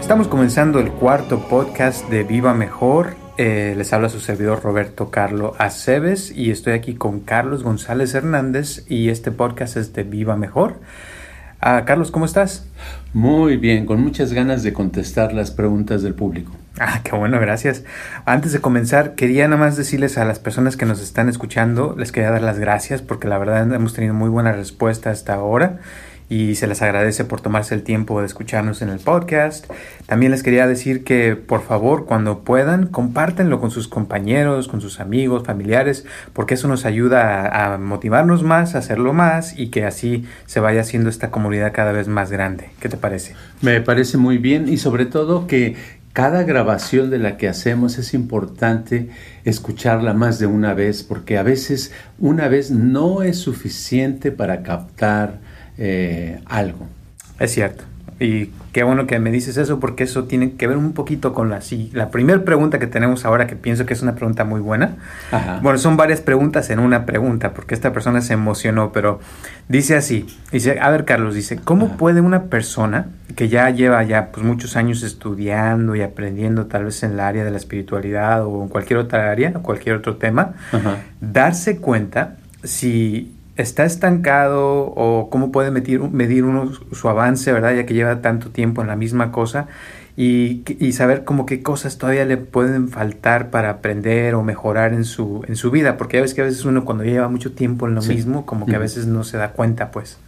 Estamos comenzando el cuarto podcast de Viva Mejor. Eh, les habla su servidor Roberto Carlo Aceves y estoy aquí con Carlos González Hernández y este podcast es de Viva Mejor. Ah, Carlos, ¿cómo estás? Muy bien, con muchas ganas de contestar las preguntas del público. Ah, qué bueno, gracias. Antes de comenzar, quería nada más decirles a las personas que nos están escuchando, les quería dar las gracias porque la verdad hemos tenido muy buena respuesta hasta ahora y se les agradece por tomarse el tiempo de escucharnos en el podcast. También les quería decir que por favor cuando puedan compártenlo con sus compañeros, con sus amigos, familiares, porque eso nos ayuda a, a, motivarnos más, a hacerlo más y que así se vaya haciendo esta comunidad cada vez más grande. ¿Qué te parece? Me parece muy bien y sobre todo que cada grabación de la que hacemos es importante escucharla más de una vez porque a veces una vez no es suficiente para captar eh, algo. Es cierto. Y qué bueno que me dices eso porque eso tiene que ver un poquito con la sí. La primera pregunta que tenemos ahora que pienso que es una pregunta muy buena. Ajá. Bueno, son varias preguntas en una pregunta porque esta persona se emocionó, pero dice así, dice, a ver Carlos, dice, ¿cómo Ajá. puede una persona que ya lleva ya pues muchos años estudiando y aprendiendo tal vez en el área de la espiritualidad o en cualquier otra área, o cualquier otro tema, Ajá. darse cuenta si está estancado o cómo puede medir, medir uno su avance, ¿verdad? Ya que lleva tanto tiempo en la misma cosa y, y, saber como qué cosas todavía le pueden faltar para aprender o mejorar en su, en su vida, porque ya ves que a veces uno cuando lleva mucho tiempo en lo sí. mismo, como que a veces no se da cuenta, pues.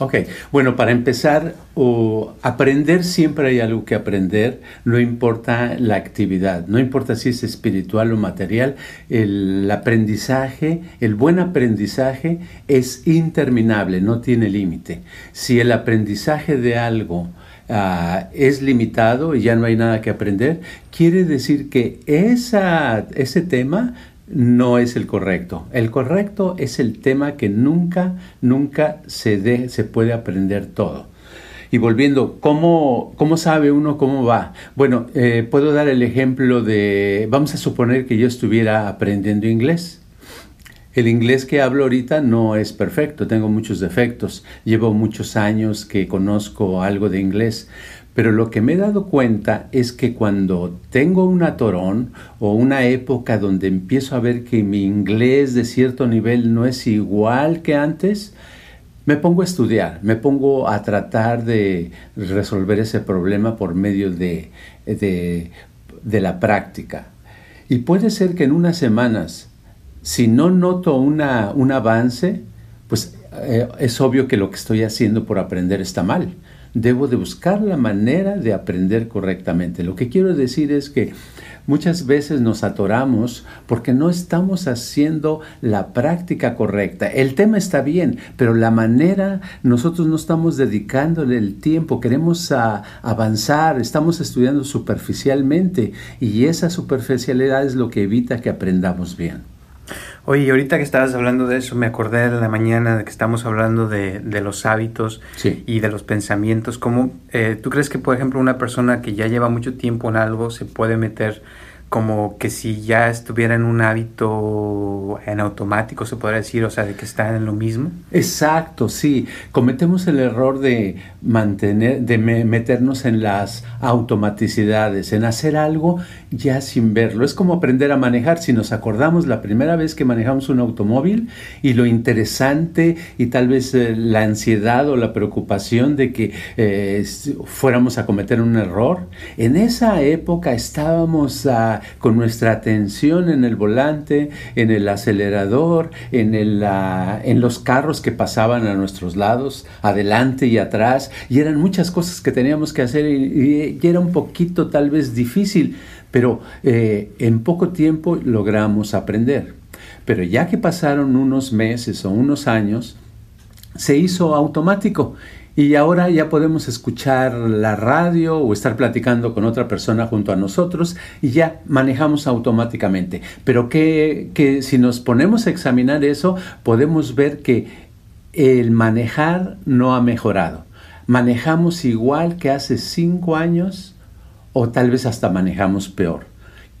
Ok, bueno, para empezar, uh, aprender siempre hay algo que aprender, no importa la actividad, no importa si es espiritual o material, el aprendizaje, el buen aprendizaje es interminable, no tiene límite. Si el aprendizaje de algo uh, es limitado y ya no hay nada que aprender, quiere decir que esa, ese tema no es el correcto. El correcto es el tema que nunca, nunca se, se puede aprender todo. Y volviendo, ¿cómo, ¿cómo, sabe uno cómo va? Bueno, eh, puedo dar el ejemplo de, vamos a suponer que yo estuviera aprendiendo inglés. El inglés que hablo ahorita no es perfecto, tengo muchos defectos, llevo muchos años que conozco algo de inglés, pero lo que me he dado cuenta es que cuando tengo un atorón o una época donde empiezo a ver que mi inglés de cierto nivel no es igual que antes, me pongo a estudiar, me pongo a tratar de resolver ese problema por medio de, de, la práctica. Y puede ser que en unas semanas, si no noto una, un avance, pues eh, es obvio que lo que estoy haciendo por aprender está mal debo de buscar la manera de aprender correctamente. Lo que quiero decir es que muchas veces nos atoramos porque no estamos haciendo la práctica correcta. El tema está bien, pero la manera, nosotros no estamos dedicándole el tiempo, queremos a, avanzar, estamos estudiando superficialmente y esa superficialidad es lo que evita que aprendamos bien. Oye, ahorita que estabas hablando de eso, me acordé de la mañana de que estamos hablando de, de los hábitos sí. y de los pensamientos. ¿Cómo, eh, ¿Tú crees que, por ejemplo, una persona que ya lleva mucho tiempo en algo se puede meter como que si ya estuviera en un hábito en automático, se podría decir, o sea, de que está en lo mismo? Exacto, sí. Cometemos el error de mantener, de meternos en las automaticidades, en hacer algo ya sin verlo. Es como aprender a manejar. Si nos acordamos la primera vez que manejamos un automóvil y lo interesante y tal vez eh, la ansiedad o la preocupación de que eh, fuéramos a cometer un error, en esa época estábamos a con nuestra atención en el volante, en el acelerador, en, el, uh, en los carros que pasaban a nuestros lados, adelante y atrás, y eran muchas cosas que teníamos que hacer y era un poquito tal vez difícil pero eh, en poco tiempo logramos aprender. Pero ya que pasaron unos meses o unos años, se hizo automático y ahora ya podemos escuchar la radio o estar platicando con otra persona junto a nosotros y ya manejamos automáticamente. Pero que, que si nos ponemos a examinar eso, podemos ver que el manejar no ha mejorado. Manejamos igual que hace cinco años o tal vez hasta manejamos peor.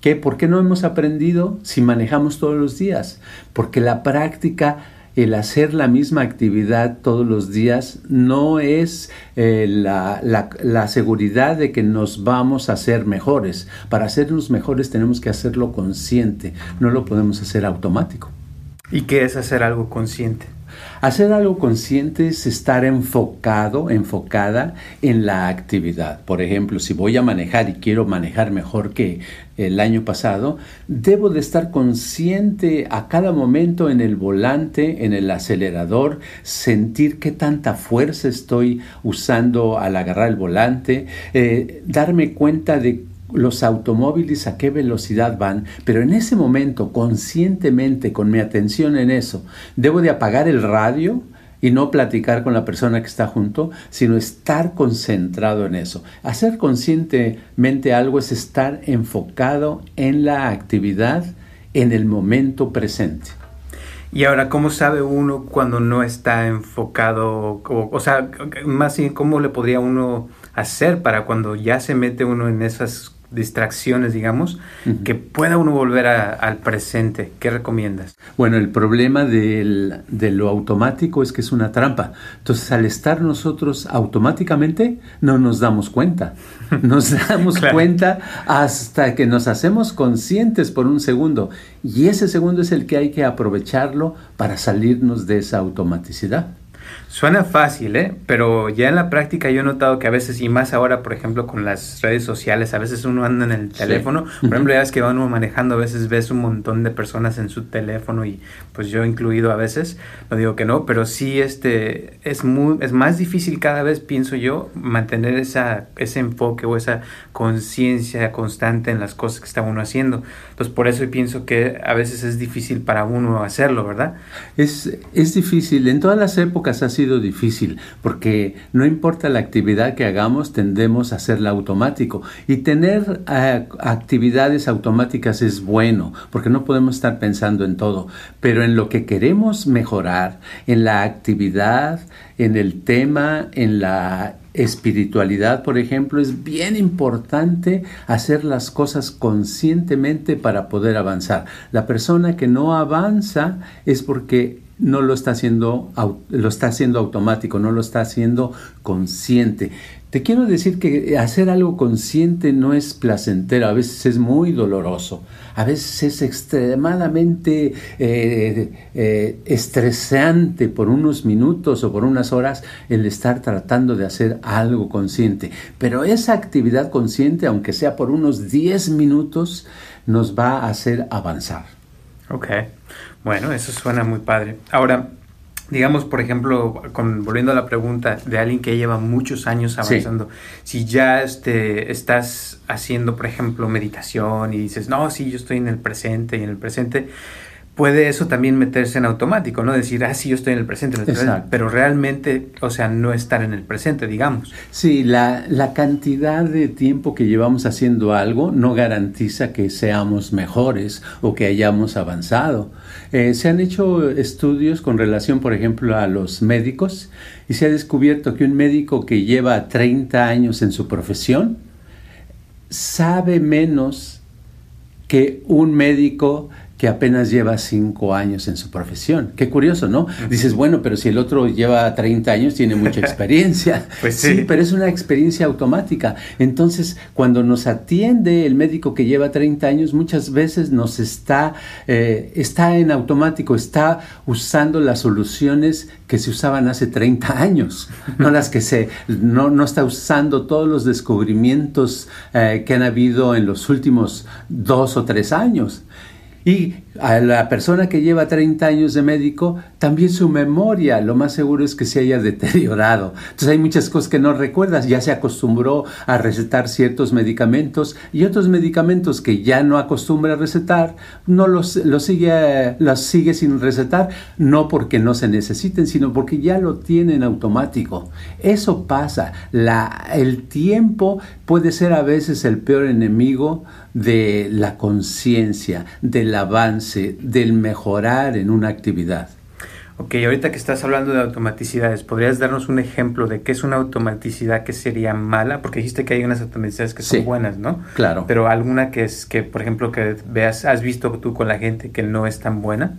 ¿Qué? ¿Por qué no hemos aprendido si manejamos todos los días? Porque la práctica el hacer la misma actividad todos los días no es eh, la, la, seguridad de que nos vamos a hacer mejores. Para hacernos mejores tenemos que hacerlo consciente, no lo podemos hacer automático. ¿Y qué es hacer algo consciente? Hacer algo consciente es estar enfocado, enfocada en la actividad. Por ejemplo, si voy a manejar y quiero manejar mejor que el año pasado, debo de estar consciente a cada momento en el volante, en el acelerador, sentir qué tanta fuerza estoy usando al agarrar el volante, eh, darme cuenta de los automóviles a qué velocidad van, pero en ese momento, conscientemente, con mi atención en eso, debo de apagar el radio y no platicar con la persona que está junto, sino estar concentrado en eso. Hacer conscientemente algo es estar enfocado en la actividad en el momento presente. Y ahora, ¿cómo sabe uno cuando no está enfocado? O, sea, más bien, ¿cómo le podría uno hacer para cuando ya se mete uno en esas distracciones, digamos, que pueda uno volver al presente. ¿Qué recomiendas? Bueno, el problema de lo automático es que es una trampa. Entonces, al estar nosotros automáticamente, no nos damos cuenta. Nos damos cuenta hasta que nos hacemos conscientes por un segundo. Y ese segundo es el que hay que aprovecharlo para salirnos de esa automaticidad. Suena fácil, ¿eh? Pero ya en la práctica yo he notado que a veces, y más ahora, por ejemplo, con las redes sociales, a veces uno anda en el teléfono. Por ejemplo, ya ves que va uno manejando, a veces ves un montón de personas en su teléfono y pues yo incluido a veces, no digo que no, pero sí este, es, muy, es más difícil cada vez, pienso yo, mantener esa, ese enfoque o esa conciencia constante en las cosas que está uno haciendo. Entonces, por eso pienso que a veces es difícil para uno hacerlo, ¿verdad? Es, es difícil. En todas las épocas ha sido difícil, porque no importa la actividad que hagamos, tendemos a hacerla automático. Y tener eh, actividades automáticas es bueno, porque no podemos estar pensando en todo. Pero en lo que queremos mejorar, en la actividad, en el tema, en la espiritualidad, por ejemplo, es bien importante hacer las cosas conscientemente para poder avanzar. La persona que no avanza es porque no lo está haciendo, lo está haciendo automático, no lo está haciendo consciente. Te quiero decir que hacer algo consciente no es placentero, a veces es muy doloroso, a veces es extremadamente eh, eh, estresante por unos minutos o por unas horas el estar tratando de hacer algo consciente. Pero esa actividad consciente, aunque sea por unos 10 minutos, nos va a hacer avanzar. Ok, bueno, eso suena muy padre. Ahora, digamos, por ejemplo, con, volviendo a la pregunta de alguien que lleva muchos años avanzando, si ya este, estás haciendo, por ejemplo, meditación y dices, no, sí, yo estoy en el presente y en el presente, puede eso también meterse en automático, ¿no? Decir, ah, sí, yo estoy en el presente, pero realmente, o sea, no estar en el presente, digamos. Sí, la, la, cantidad de tiempo que llevamos haciendo algo no garantiza que seamos mejores o que hayamos avanzado. Eh, se han hecho estudios con relación, por ejemplo, a los médicos y se ha descubierto que un médico que lleva 30 años en su profesión sabe menos que un médico que apenas lleva cinco años en su profesión. Qué curioso, ¿no? Dices, bueno, pero si el otro lleva 30 años, tiene mucha experiencia. pues sí. pero es una experiencia automática. Entonces, cuando nos atiende el médico que lleva 30 años, muchas veces nos está, eh, está en automático, está usando las soluciones que se usaban hace 30 años, no las que se, no, no está usando todos los descubrimientos eh, que han habido en los últimos dos o tres años. Y a la persona que lleva 30 años de médico, también su memoria, lo más seguro es que se haya deteriorado. Entonces hay muchas cosas que no recuerdas, ya se acostumbró a recetar ciertos medicamentos y otros medicamentos que ya no acostumbra a recetar, no los, los, sigue, los sigue sin recetar, no porque no se necesiten, sino porque ya lo tienen automático. Eso pasa, la, el tiempo puede ser a veces el peor enemigo de la conciencia, del avance, del mejorar en una actividad. Ok, ahorita que estás hablando de automaticidades, ¿podrías darnos un ejemplo de qué es una automaticidad que sería mala? Porque dijiste que hay unas automaticidades que son buenas, ¿no? Claro. Pero alguna que es que, por ejemplo, que veas, has visto tú con la gente que no es tan buena.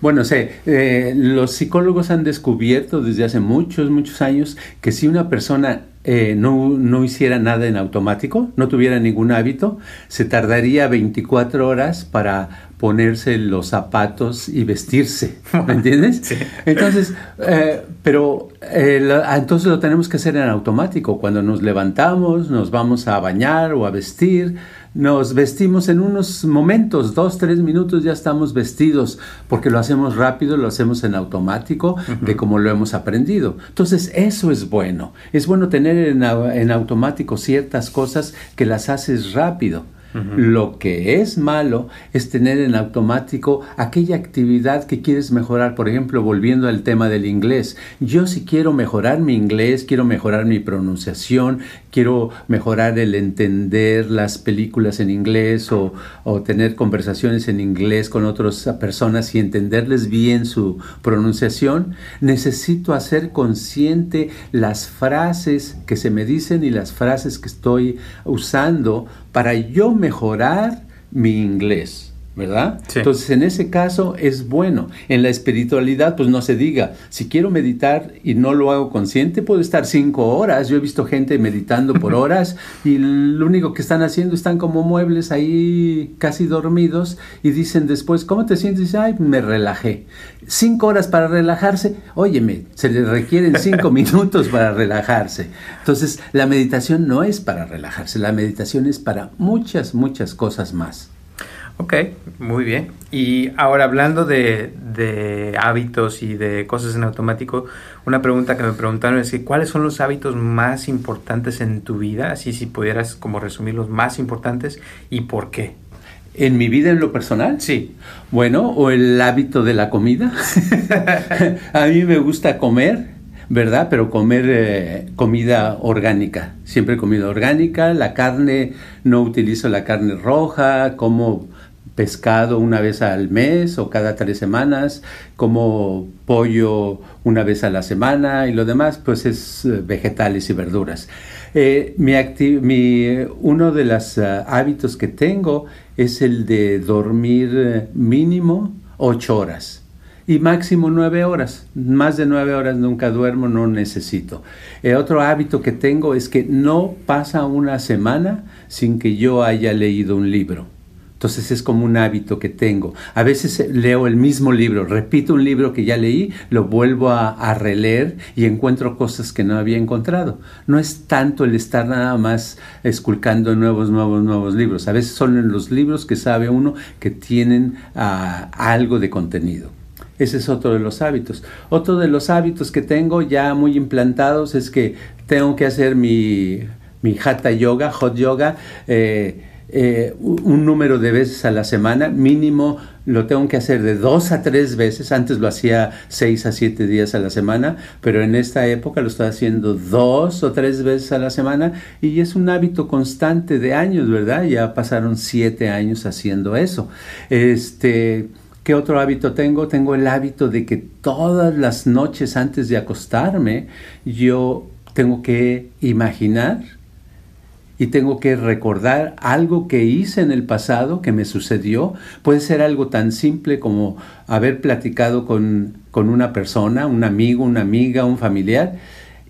Bueno, sé, eh, los psicólogos han descubierto desde hace muchos, muchos años que si una persona eh, no, no, hiciera nada en automático, no tuviera ningún hábito, se tardaría 24 horas para ponerse los zapatos y vestirse, ¿me entiendes? Entonces, eh, pero eh, entonces lo tenemos que hacer en automático. Cuando nos levantamos, nos vamos a bañar o a vestir, nos vestimos en unos momentos, dos, tres minutos ya estamos vestidos, porque lo hacemos rápido, lo hacemos en automático, de como lo hemos aprendido. Entonces, eso es bueno. Es bueno tener en, en automático ciertas cosas que las haces rápido. Lo que es malo es tener en automático aquella actividad que quieres mejorar. Por ejemplo, volviendo al tema del inglés. Yo si quiero mejorar mi inglés, quiero mejorar mi pronunciación, quiero mejorar el entender las películas en inglés o, tener conversaciones en inglés con otras personas y entenderles bien su pronunciación, necesito hacer consciente las frases que se me dicen y las frases que estoy usando para yo mejorar mi inglés. ¿Verdad? Entonces, en ese caso es bueno. En la espiritualidad, pues no se diga, si quiero meditar y no lo hago consciente, puedo estar cinco horas. Yo he visto gente meditando por horas y lo único que están haciendo están como muebles ahí casi dormidos y dicen después, ¿cómo te sientes? ay, me relajé. Cinco horas para relajarse, óyeme, se le requieren cinco minutos para relajarse. Entonces, la meditación no es para relajarse, la meditación es para muchas, muchas cosas más. Ok, muy bien. Y ahora hablando de, de, hábitos y de cosas en automático, una pregunta que me preguntaron es que ¿cuáles son los hábitos más importantes en tu vida? Así si pudieras como resumir los más importantes y por qué. ¿En mi vida en lo personal? Sí. Bueno, o el hábito de la comida. A mí me gusta comer, ¿verdad? Pero comer eh, comida orgánica. Siempre comida orgánica. La carne, no utilizo la carne roja, como pescado una vez al mes o cada tres semanas, como pollo una vez a la semana y lo demás pues es eh, vegetales y verduras. Eh, mi uno de los eh, hábitos que tengo es el de dormir mínimo ocho horas y máximo nueve horas. Más de nueve horas nunca duermo, no necesito. otro hábito que tengo es que no pasa una semana sin que yo haya leído un libro. Entonces es como un hábito que tengo. A veces eh, leo el mismo libro, repito un libro que ya leí, lo vuelvo a, releer y encuentro cosas que no había encontrado. No es tanto el estar nada más esculcando nuevos, nuevos, nuevos libros. A veces son los libros que sabe uno que tienen ah, algo de contenido. Ese es otro de los hábitos. Otro de los hábitos que tengo ya muy implantados es que tengo que hacer mi, mi hatha yoga, hot yoga. Eh, eh, un número de veces a la semana, mínimo lo tengo que hacer de dos a tres veces, antes lo hacía seis a siete días a la semana, pero en esta época lo estoy haciendo dos o tres veces a la semana y es un hábito constante de años, ¿verdad? Ya pasaron siete años haciendo eso. Este, ¿Qué otro hábito tengo? Tengo el hábito de que todas las noches antes de acostarme yo tengo que imaginar y tengo que recordar algo que hice en el pasado que me sucedió. Puede ser algo tan simple como haber platicado con, con una persona, un amigo, una amiga, un familiar.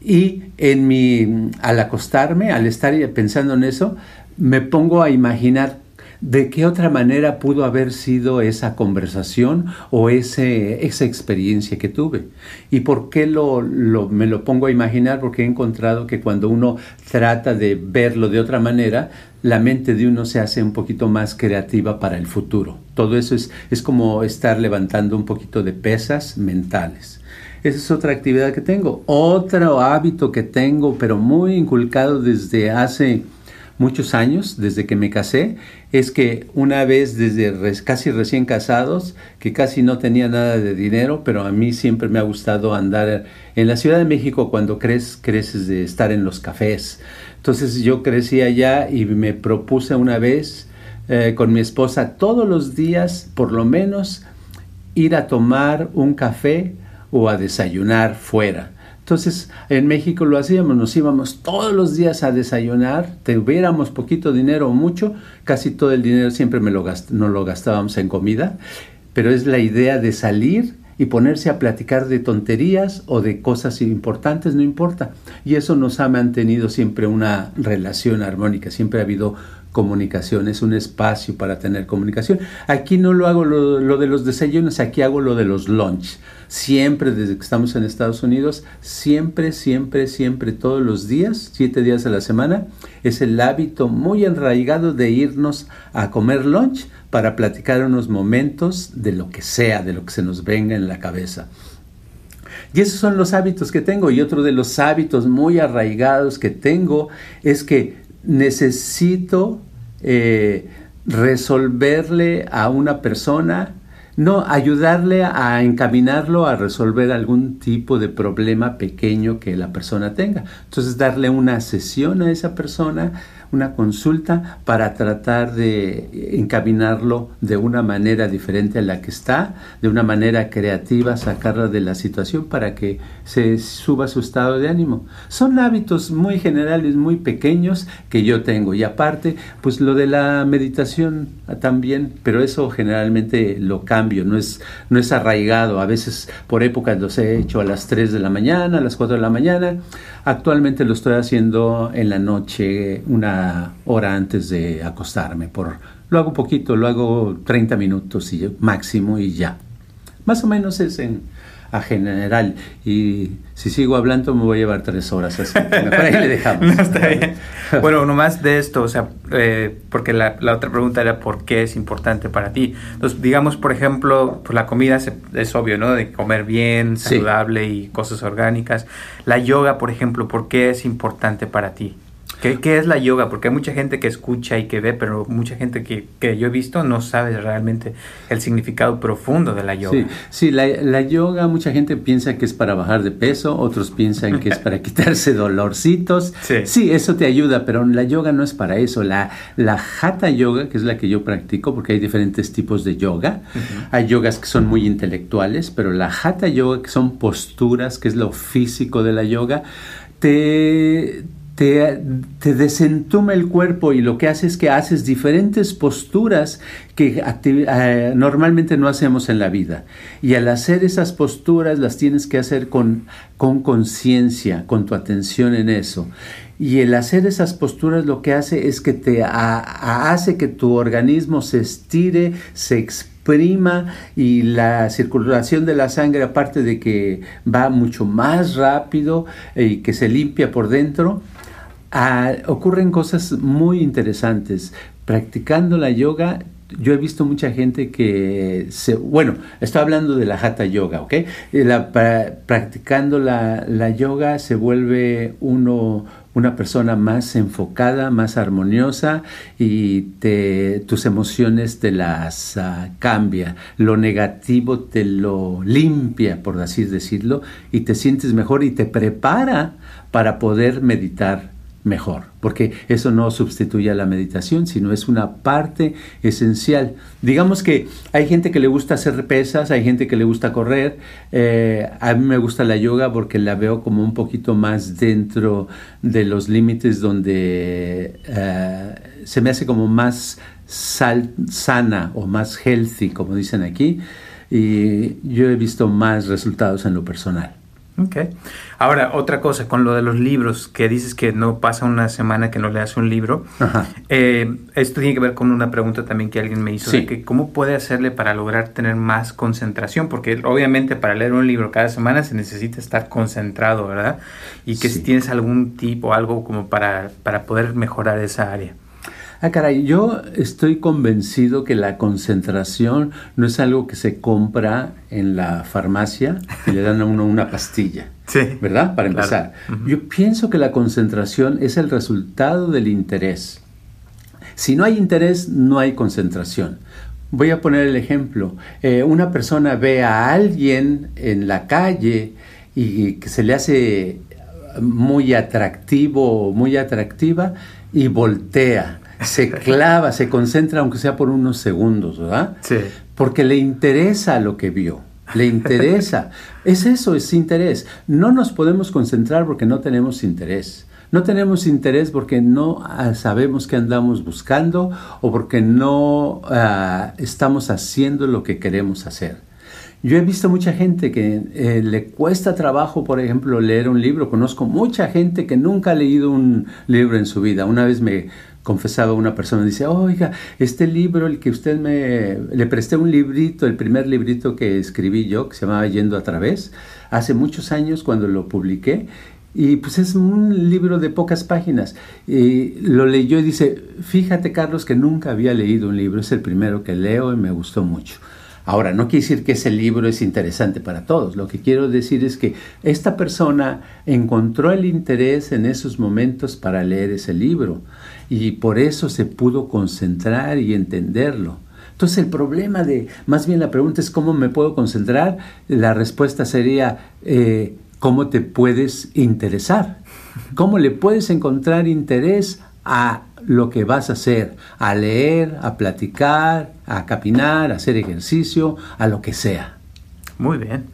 Y en mi, al acostarme, al estar pensando en eso, me pongo a imaginar ¿De qué otra manera pudo haber sido esa conversación o ese, esa experiencia que tuve? ¿Y por qué lo, me lo pongo a imaginar? Porque he encontrado que cuando uno trata de verlo de otra manera, la mente de uno se hace un poquito más creativa para el futuro. Todo eso es, es como estar levantando un poquito de pesas mentales. Esa es otra actividad que tengo. Otro hábito que tengo, pero muy inculcado desde hace muchos años, desde que me casé, es que una vez desde casi recién casados, que casi no tenía nada de dinero, pero a mí siempre me ha gustado andar en la Ciudad de México cuando crees, creces de estar en los cafés. Entonces yo crecí allá y me propuse una vez eh, con mi esposa todos los días, por lo menos, ir a tomar un café o a desayunar fuera. Entonces, en México lo hacíamos, nos íbamos todos los días a desayunar, tuviéramos poquito dinero o mucho, casi todo el dinero siempre me lo no lo gastábamos en comida, pero es la idea de salir y ponerse a platicar de tonterías o de cosas importantes, no importa. Y eso nos ha mantenido siempre una relación armónica, siempre ha habido comunicación, es un espacio para tener comunicación. Aquí no lo hago lo, lo de los desayunos, aquí hago lo de los lunch siempre desde que estamos en Estados Unidos, siempre, siempre, siempre, todos los días, siete días a la semana, es el hábito muy enraigado de irnos a comer lunch para platicar unos momentos de lo que sea, de lo que se nos venga en la cabeza. Y esos son los hábitos que tengo. Y otro de los hábitos muy arraigados que tengo es que necesito eh, resolverle a una persona no, ayudarle a encaminarlo a resolver algún tipo de problema pequeño que la persona tenga. Entonces, darle una sesión a esa persona una consulta para tratar de encaminarlo de una manera diferente a la que está, de una manera creativa, sacarla de la situación para que se suba su estado de ánimo. Son hábitos muy generales, muy pequeños que yo tengo. Y aparte, pues lo de la meditación también, pero eso generalmente lo cambio, no es, no es arraigado. A veces por épocas los he hecho a las 3 de la mañana, a las 4 de la mañana. Actualmente lo estoy haciendo en la noche, una hora antes de acostarme. Por, lo hago poquito, lo hago 30 minutos y máximo y ya. Más o menos es en, a general. Y si sigo hablando me voy a llevar tres horas, así ahí le dejamos. está bien. Bueno, nomás de esto, o sea, eh, porque la, la, otra pregunta era por qué es importante para ti. Entonces, digamos, por ejemplo, pues la comida es obvio, ¿no? De comer bien, saludable y cosas orgánicas. La yoga, por ejemplo, ¿por qué es importante para ti? ¿Qué, es la yoga? Porque hay mucha gente que escucha y que ve, pero mucha gente que, que yo he visto no sabe realmente el significado profundo de la yoga. Sí, sí la, la, yoga mucha gente piensa que es para bajar de peso, otros piensan que es para quitarse dolorcitos. Sí. eso te ayuda, pero la yoga no es para eso. La, la hatha yoga, que es la que yo practico, porque hay diferentes tipos de yoga. Hay yogas que son muy intelectuales, pero la hatha yoga, que son posturas, que es lo físico de la yoga, te, te, desentuma el cuerpo y lo que hace es que haces diferentes posturas que eh, normalmente no hacemos en la vida. Y al hacer esas posturas las tienes que hacer con conciencia, con, tu atención en eso. Y el hacer esas posturas lo que hace es que te hace que tu organismo se estire, se exprima y la circulación de la sangre, aparte de que va mucho más rápido y que se limpia por dentro, Ah, ocurren cosas muy interesantes. Practicando la yoga, yo he visto mucha gente que se, bueno, estoy hablando de la hatha yoga, ¿ok? La, practicando la, la, yoga se vuelve uno una persona más enfocada, más armoniosa y te, tus emociones te las uh, cambia. Lo negativo te lo limpia, por así decirlo, y te sientes mejor y te prepara para poder meditar mejor, porque eso no sustituye a la meditación, sino es una parte esencial. Digamos que hay gente que le gusta hacer pesas, hay gente que le gusta correr, eh, a mí me gusta la yoga porque la veo como un poquito más dentro de los límites donde eh, se me hace como más sana o más healthy, como dicen aquí, y yo he visto más resultados en lo personal. Ok. Ahora, otra cosa, con lo de los libros, que dices que no pasa una semana que no leas un libro. Eh, esto tiene que ver con una pregunta también que alguien me hizo, de que cómo puede hacerle para lograr tener más concentración, porque obviamente para leer un libro cada semana se necesita estar concentrado, ¿verdad? Y que si tienes algún tipo, algo como para, para poder mejorar esa área. Ah, caray, yo estoy convencido que la concentración no es algo que se compra en la farmacia y le dan a uno una pastilla. Sí. ¿Verdad? Para empezar. Yo pienso que la concentración es el resultado del interés. Si no hay interés, no hay concentración. Voy a poner el ejemplo. Eh, una persona ve a alguien en la calle y que se le hace muy atractivo o muy atractiva y voltea se clava, se concentra, aunque sea por unos segundos, ¿verdad? Sí. Porque le interesa lo que vio, le interesa. es eso, es interés. No nos podemos concentrar porque no tenemos interés. No tenemos interés porque no ah, sabemos qué andamos buscando o porque no ah, estamos haciendo lo que queremos hacer. Yo he visto mucha gente que eh, le cuesta trabajo, por ejemplo, leer un libro. Conozco mucha gente que nunca ha leído un libro en su vida. Una vez me, confesaba una persona, dice, oiga, este libro, el que usted me, le presté un librito, el primer librito que escribí yo, que se llamaba Yendo a través, hace muchos años cuando lo publiqué, y pues es un libro de pocas páginas. Y lo leyó y dice, fíjate Carlos que nunca había leído un libro, es el primero que leo y me gustó mucho. Ahora, no quiere decir que ese libro es interesante para todos. Lo que quiero decir es que esta persona encontró el interés en esos momentos para leer ese libro y por eso se pudo concentrar y entenderlo. Entonces el problema de, más bien la pregunta es cómo me puedo concentrar, la respuesta sería eh, cómo te puedes interesar, cómo le puedes encontrar interés a lo que vas a hacer, a leer, a platicar, a capinar, a hacer ejercicio, a lo que sea. Muy bien.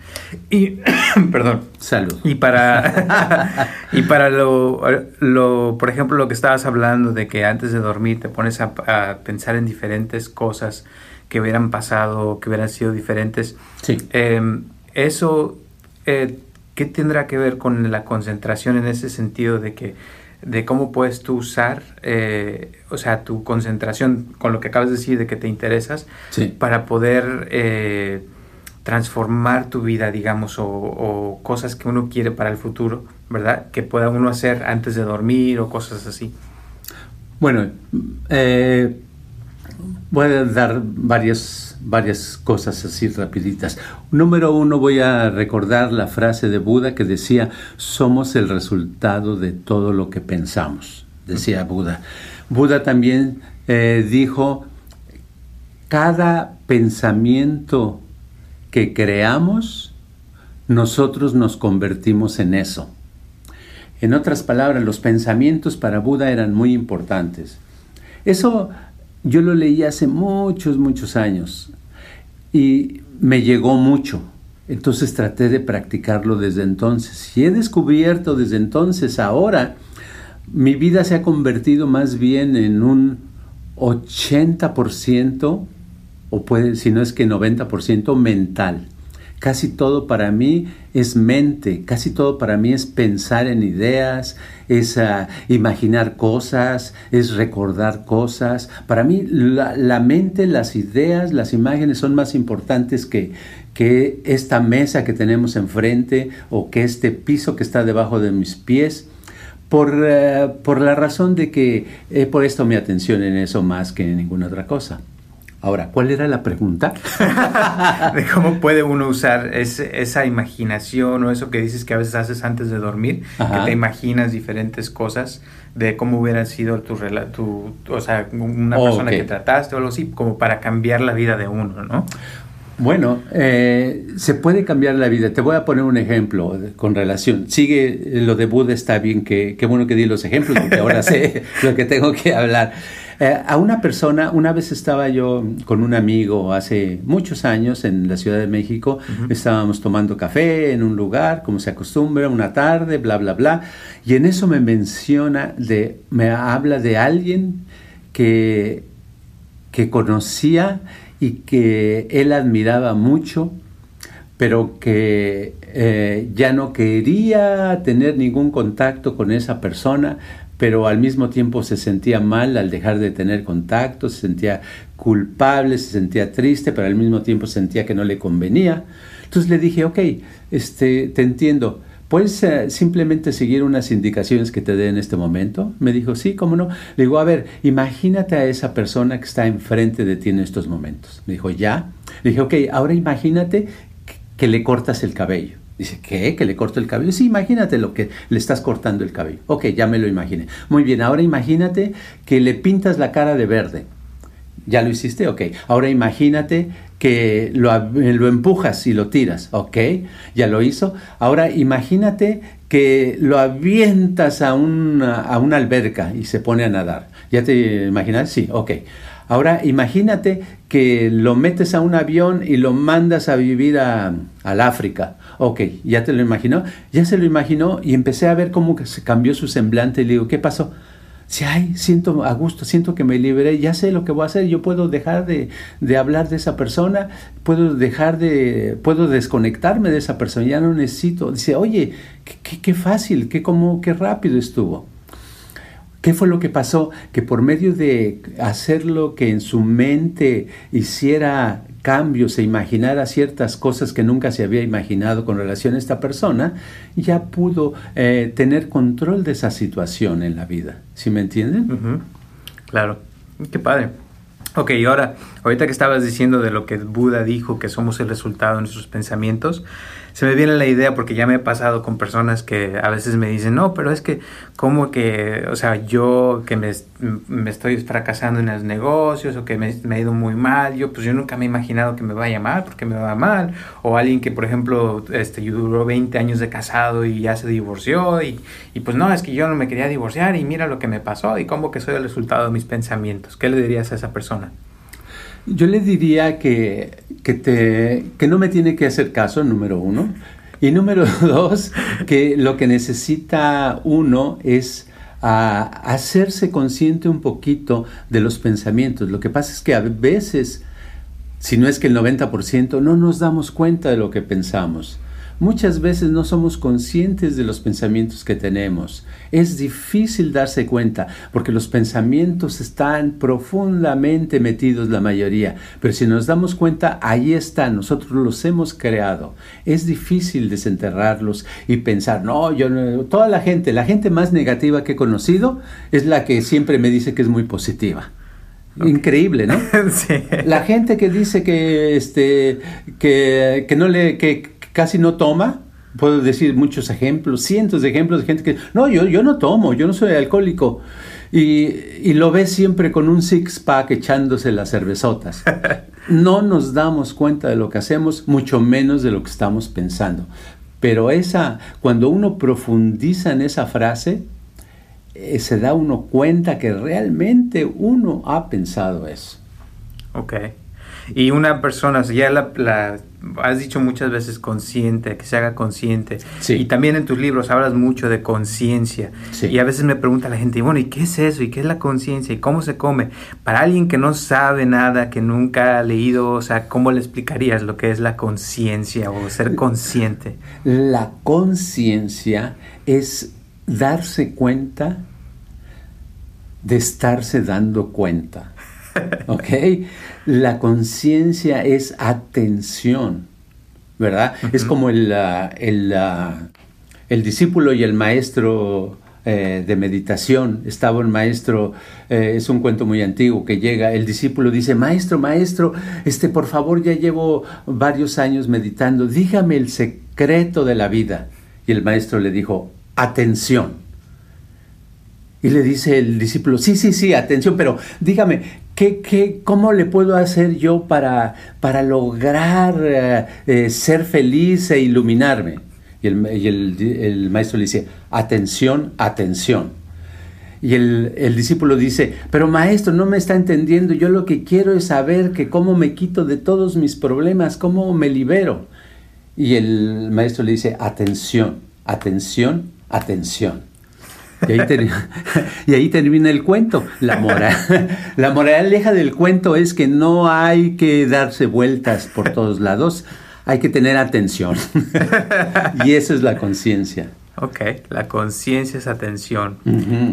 Y, perdón. Salud. Y para, y para lo, lo, por ejemplo, lo que estabas hablando de que antes de dormir te pones a, pensar en diferentes cosas que hubieran pasado, que hubieran sido diferentes. Sí. Em, eso, eh, ¿qué tendrá que ver con la concentración en ese sentido de que de cómo puedes tú usar, eh, o sea, tu concentración con lo que acabas de decir de que te interesas, para poder eh, transformar tu vida, digamos, o, cosas que uno quiere para el futuro, ¿verdad? Que pueda uno hacer antes de dormir o cosas así. Bueno, eh, voy a dar varias, varias cosas así rapiditas. Número uno, voy a recordar la frase de Buda que decía, somos el resultado de todo lo que pensamos, decía Buda. Buda también eh, dijo, cada pensamiento que creamos, nosotros nos convertimos en eso. En otras palabras, los pensamientos para Buda eran muy importantes. Eso yo lo leí hace muchos, muchos años y me llegó mucho. Entonces traté de practicarlo desde entonces. Y he descubierto desde entonces, ahora, mi vida se ha convertido más bien en un 80% o puede, si no es que 90% mental. Casi todo para mí es mente, casi todo para mí es pensar en ideas, es ah, imaginar cosas, es recordar cosas. Para mí la, mente, las ideas, las imágenes son más importantes que, que esta mesa que tenemos enfrente o que este piso que está debajo de mis pies. Por, eh, por la razón de que he puesto mi atención en eso más que en ninguna otra cosa. Ahora, ¿cuál era la pregunta? de cómo puede uno usar esa imaginación o eso que dices que a veces haces antes de dormir, que te imaginas diferentes cosas de cómo hubiera sido tu, tu o sea, una persona que trataste o algo así, como para cambiar la vida de uno, ¿no? Bueno, eh, se puede cambiar la vida. Te voy a poner un ejemplo con relación. Sigue lo de Buda, está bien, que, qué bueno que di los ejemplos, porque ahora sé lo que tengo que hablar. Eh, a una persona, una vez estaba yo con un amigo hace muchos años en la Ciudad de México, estábamos tomando café en un lugar, como se acostumbra, una tarde, bla, bla, bla, y en eso me menciona, de, me habla de alguien que, que conocía y que él admiraba mucho, pero que eh, ya no quería tener ningún contacto con esa persona, pero al mismo tiempo se sentía mal al dejar de tener contacto, se sentía culpable, se sentía triste, pero al mismo tiempo sentía que no le convenía. Entonces le dije, ok, este, te entiendo, ¿puedes eh, simplemente seguir unas indicaciones que te dé en este momento? Me dijo, sí, ¿cómo no? Le digo, a ver, imagínate a esa persona que está enfrente de ti en estos momentos. Me dijo, ya. Le dije, ok, ahora imagínate que le cortas el cabello. Dice, ¿qué? ¿Que le corto el cabello? Sí, imagínate lo que le estás cortando el cabello. Ok, ya me lo imaginé. Muy bien, ahora imagínate que le pintas la cara de verde. ¿Ya lo hiciste? Ok. Ahora imagínate que lo, lo, empujas y lo tiras. Ok, ya lo hizo. Ahora imagínate que lo avientas a una, a una alberca y se pone a nadar. ¿Ya te imaginas? Sí, ok. Ahora imagínate que lo metes a un avión y lo mandas a vivir a, al África. Ok, ya te lo imaginó. Ya se lo imaginó y empecé a ver cómo se cambió su semblante y le digo, ¿qué pasó? Si, ay, siento a gusto, siento que me liberé, ya sé lo que voy a hacer, yo puedo dejar de, de, hablar de esa persona, puedo dejar de, puedo desconectarme de esa persona, ya no necesito. Dice, oye, qué, fácil, qué, cómo, qué rápido estuvo. ¿Qué fue lo que pasó? Que por medio de hacer lo que en su mente hiciera cambios e imaginara ciertas cosas que nunca se había imaginado con relación a esta persona, ya pudo eh, tener control de esa situación en la vida. ¿Sí me entienden? Claro. Qué padre. Ok, y ahora, ahorita que estabas diciendo de lo que Buda dijo, que somos el resultado de nuestros pensamientos, se me viene la idea porque ya me he pasado con personas que a veces me dicen, no, pero es que como que, o sea, yo que me, me estoy fracasando en los negocios o que me, me, ha ido muy mal, yo pues yo nunca me he imaginado que me vaya mal porque me va mal. O alguien que, por ejemplo, este, duró 20 años de casado y ya se divorció y, y pues no, es que yo no me quería divorciar y mira lo que me pasó y como que soy el resultado de mis pensamientos. ¿Qué le dirías a esa persona? Yo le diría que, que, te, que no me tiene que hacer caso, número uno. Y número dos, que lo que necesita uno es a ah, hacerse consciente un poquito de los pensamientos. Lo que pasa es que a veces, si no es que el 90%, no nos damos cuenta de lo que pensamos. Muchas veces no somos conscientes de los pensamientos que tenemos. Es difícil darse cuenta porque los pensamientos están profundamente metidos la mayoría, pero si nos damos cuenta, ahí están, nosotros los hemos creado. Es difícil desenterrarlos y pensar, no, yo no, toda la gente, la gente más negativa que he conocido es la que siempre me dice que es muy positiva. Increíble, ¿no? sí. La gente que dice que, este, que, que no le, que, casi no toma. Puedo decir muchos ejemplos, cientos de ejemplos de gente que, no, yo, yo no tomo, yo no soy alcohólico. Y, y lo ves siempre con un six-pack echándose las cervezotas. No nos damos cuenta de lo que hacemos, mucho menos de lo que estamos pensando. Pero esa, cuando uno profundiza en esa frase, eh, se da uno cuenta que realmente uno ha pensado eso. Ok. Y una persona, ya la, has dicho muchas veces consciente, que se haga consciente. Y también en tus libros hablas mucho de conciencia. Y a veces me pregunta la gente, bueno, ¿y qué es eso? ¿Y qué es la conciencia? ¿Y cómo se come? Para alguien que no sabe nada, que nunca ha leído, o sea, ¿cómo le explicarías lo que es la conciencia o ser consciente? La conciencia es darse cuenta de estarse dando cuenta. ¿Ok? La conciencia es atención, ¿verdad? Es como el, el, el, discípulo y el maestro eh, de meditación. Estaba un maestro, eh, es un cuento muy antiguo que llega, el discípulo dice, maestro, maestro, este, por favor, ya llevo varios años meditando, dígame el secreto de la vida. Y el maestro le dijo, atención. Y le dice el discípulo, sí, sí, sí, atención, pero dígame, ¿qué, qué, ¿cómo le puedo hacer yo para, para lograr eh, eh, ser feliz e iluminarme? Y, el, maestro le dice, atención, atención. Y el, el, discípulo dice, pero maestro, no me está entendiendo, yo lo que quiero es saber que cómo me quito de todos mis problemas, cómo me libero. Y el maestro le dice, atención, atención, atención. Y ahí, termina el cuento. La, moral, la moraleja del cuento es que no hay que darse vueltas por todos lados. hay que tener atención. y eso es la conciencia. Ok, la conciencia es atención.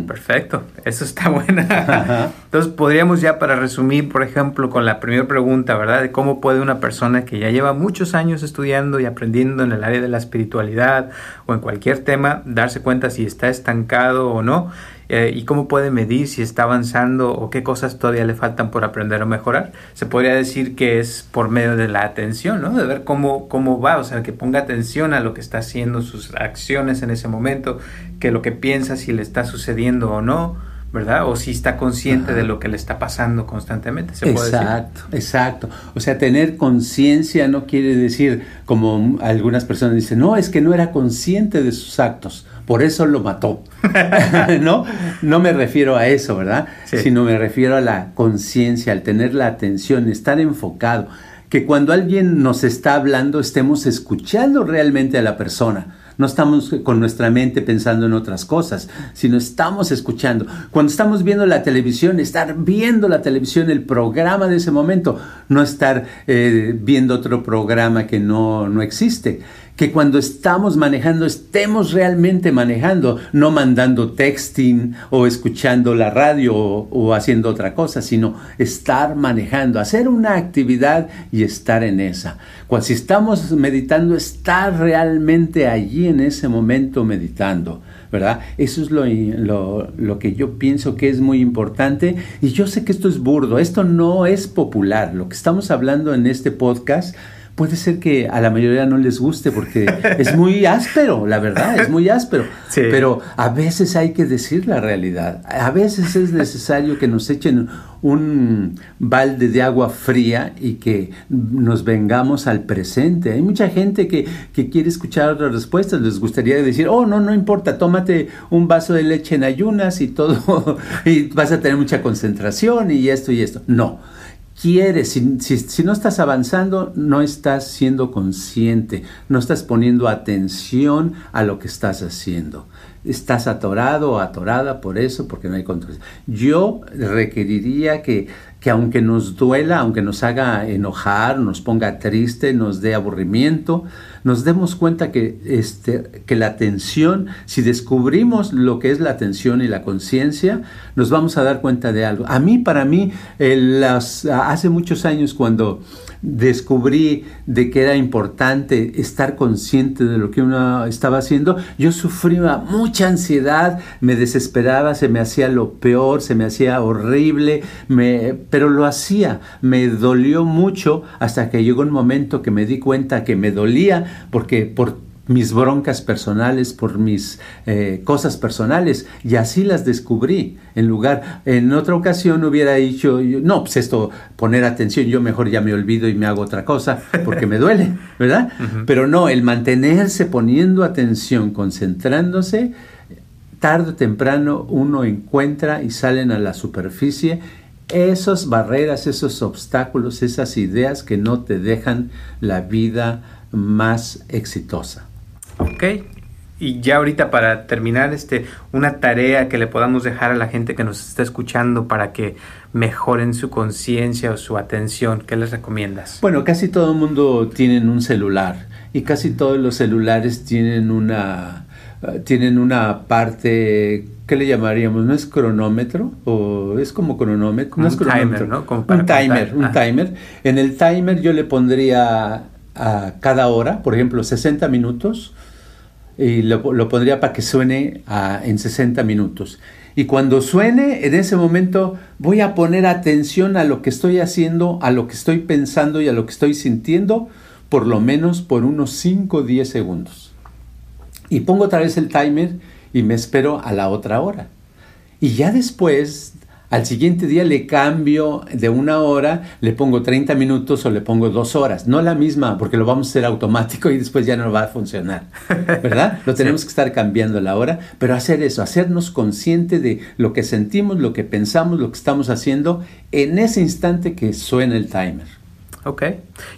Perfecto, eso está buena. Entonces podríamos ya para resumir, por ejemplo, con la primera pregunta, ¿verdad? De cómo puede una persona que ya lleva muchos años estudiando y aprendiendo en el área de la espiritualidad o en cualquier tema, darse cuenta si está estancado o no eh, y cómo puede medir si está avanzando o qué cosas todavía le faltan por aprender o mejorar. Se podría decir que es por medio de la atención, ¿no? De ver cómo, cómo va, o sea, que ponga atención a lo que está haciendo, sus acciones en ese momento, que lo que piensa si le está sucediendo o no. ¿verdad? O si está consciente de lo que le está pasando constantemente. ¿se puede exacto, exacto. O sea, tener conciencia no quiere decir, como algunas personas dicen, no, es que no era consciente de sus actos por eso lo mató. ¿No? No me refiero a eso, ¿verdad? Sino me refiero a la conciencia, al tener la atención, estar enfocado. Que cuando alguien nos está hablando estemos escuchando realmente a la persona. No estamos con nuestra mente pensando en otras cosas, sino estamos escuchando. Cuando estamos viendo la televisión, estar viendo la televisión, el programa de ese momento, no estar eh, viendo otro programa que no, no existe que cuando estamos manejando estemos realmente manejando, no mandando texting o escuchando la radio o, haciendo otra cosa, sino estar manejando, hacer una actividad y estar en esa. Cuando si estamos meditando, estar realmente allí en ese momento meditando. ¿verdad? Eso es lo, lo, lo, que yo pienso que es muy importante y yo sé que esto es burdo, esto no es popular, lo que estamos hablando en este podcast puede ser que a la mayoría no les guste porque es muy áspero, la verdad, es muy áspero. Pero a veces hay que decir la realidad. A veces es necesario que nos echen un balde de agua fría y que nos vengamos al presente. Hay mucha gente que, que quiere escuchar otras respuestas. Les gustaría decir, oh, no, no importa, tómate un vaso de leche en ayunas y todo, y vas a tener mucha concentración y esto y esto. No quieres, si, no estás avanzando, no estás siendo consciente, no estás poniendo atención a lo que estás haciendo. Estás atorado o atorada por eso, porque no hay control. Yo requeriría que que aunque nos duela, aunque nos haga enojar, nos ponga triste, nos dé aburrimiento, nos demos cuenta que, este, que la atención, si descubrimos lo que es la atención y la conciencia, nos vamos a dar cuenta de algo. A mí, para mí, las, hace muchos años cuando descubrí de que era importante estar consciente de lo que uno estaba haciendo, yo sufría mucha ansiedad, me desesperaba, se me hacía lo peor, se me hacía horrible, me, pero lo hacía, me dolió mucho hasta que llegó un momento que me di cuenta que me dolía porque por mis broncas personales, por mis eh, cosas personales, y así las descubrí. En lugar, en otra ocasión hubiera dicho, no, pues esto, poner atención, yo mejor ya me olvido y me hago otra cosa, porque me duele, ¿verdad? Pero no, el mantenerse poniendo atención, concentrándose, tarde o temprano uno encuentra y salen a la superficie esas barreras, esos obstáculos, esas ideas que no te dejan la vida más exitosa. Ok. Y ya ahorita para terminar, este, una tarea que le podamos dejar a la gente que nos está escuchando para que mejoren su conciencia o su atención, ¿qué les recomiendas? Bueno, casi todo el mundo tiene un celular y casi todos los celulares tienen una, eh, tienen una parte ¿qué le llamaríamos? ¿No es cronómetro? ¿O es como cronómetro? No es cronómetro. Timer, ¿no? un timer, un timer. En el timer yo le pondría a cada hora, por ejemplo, 60 minutos, y lo, pondría para que suene en 60 minutos. Y cuando suene, en ese momento voy a poner atención a lo que estoy haciendo, a lo que estoy pensando y a lo que estoy sintiendo, por lo menos por unos 5 o 10 segundos. Y pongo otra vez el timer y me espero a la otra hora. Y ya después al siguiente día le cambio de una hora, le pongo 30 minutos o le pongo dos horas. No la misma, porque lo vamos a hacer automático y después ya no va a funcionar. ¿Verdad? Lo tenemos que estar cambiando la hora, pero hacer eso, hacernos consciente de lo que sentimos, lo que pensamos, lo que estamos haciendo en ese instante que suena el timer. Ok.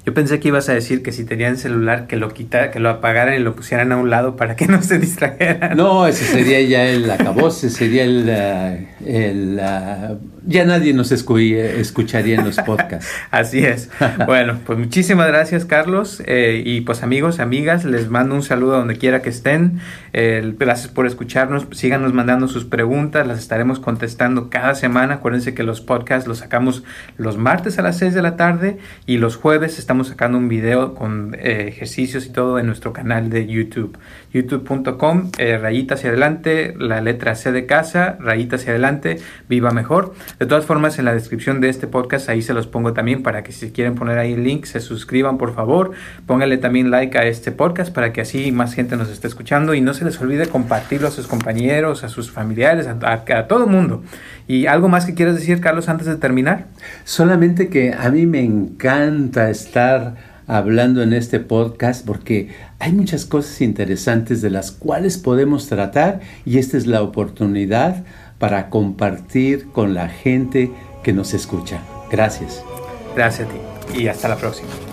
Yo pensé que ibas a decir que si tenían celular que lo quitara, que lo apagaran y lo pusieran a un lado para que no se distrajeran. No, ese sería ya el acabose, sería el, eh, el, eh, ya nadie nos escucharía en los podcasts. Así es. Bueno, pues muchísimas gracias Carlos eh, y pues amigos, amigas, les mando un saludo donde quiera que estén. Gracias por escucharnos, síganos mandando sus preguntas, las estaremos contestando cada semana. Acuérdense que los podcasts los sacamos los martes a las 6 de la tarde y los jueves estamos sacando un video con eh, ejercicios y todo en nuestro canal de YouTube. youtube.com, eh, rayita hacia adelante, la letra C de casa, rayita hacia adelante, viva mejor. De todas formas, en la descripción de este podcast ahí se los pongo también para que si quieren poner ahí el link, se suscriban por favor. Pónganle también like a este podcast para que así más gente nos esté escuchando y no se les olvide compartirlo a sus compañeros, a sus familiares, a, a todo el mundo. ¿Y algo más que quieras decir, Carlos, antes de terminar? Solamente que a mí me encanta estar hablando en este podcast porque hay muchas cosas interesantes de las cuales podemos tratar y esta es la oportunidad para compartir con la gente que nos escucha. Gracias. Gracias a ti y hasta la próxima.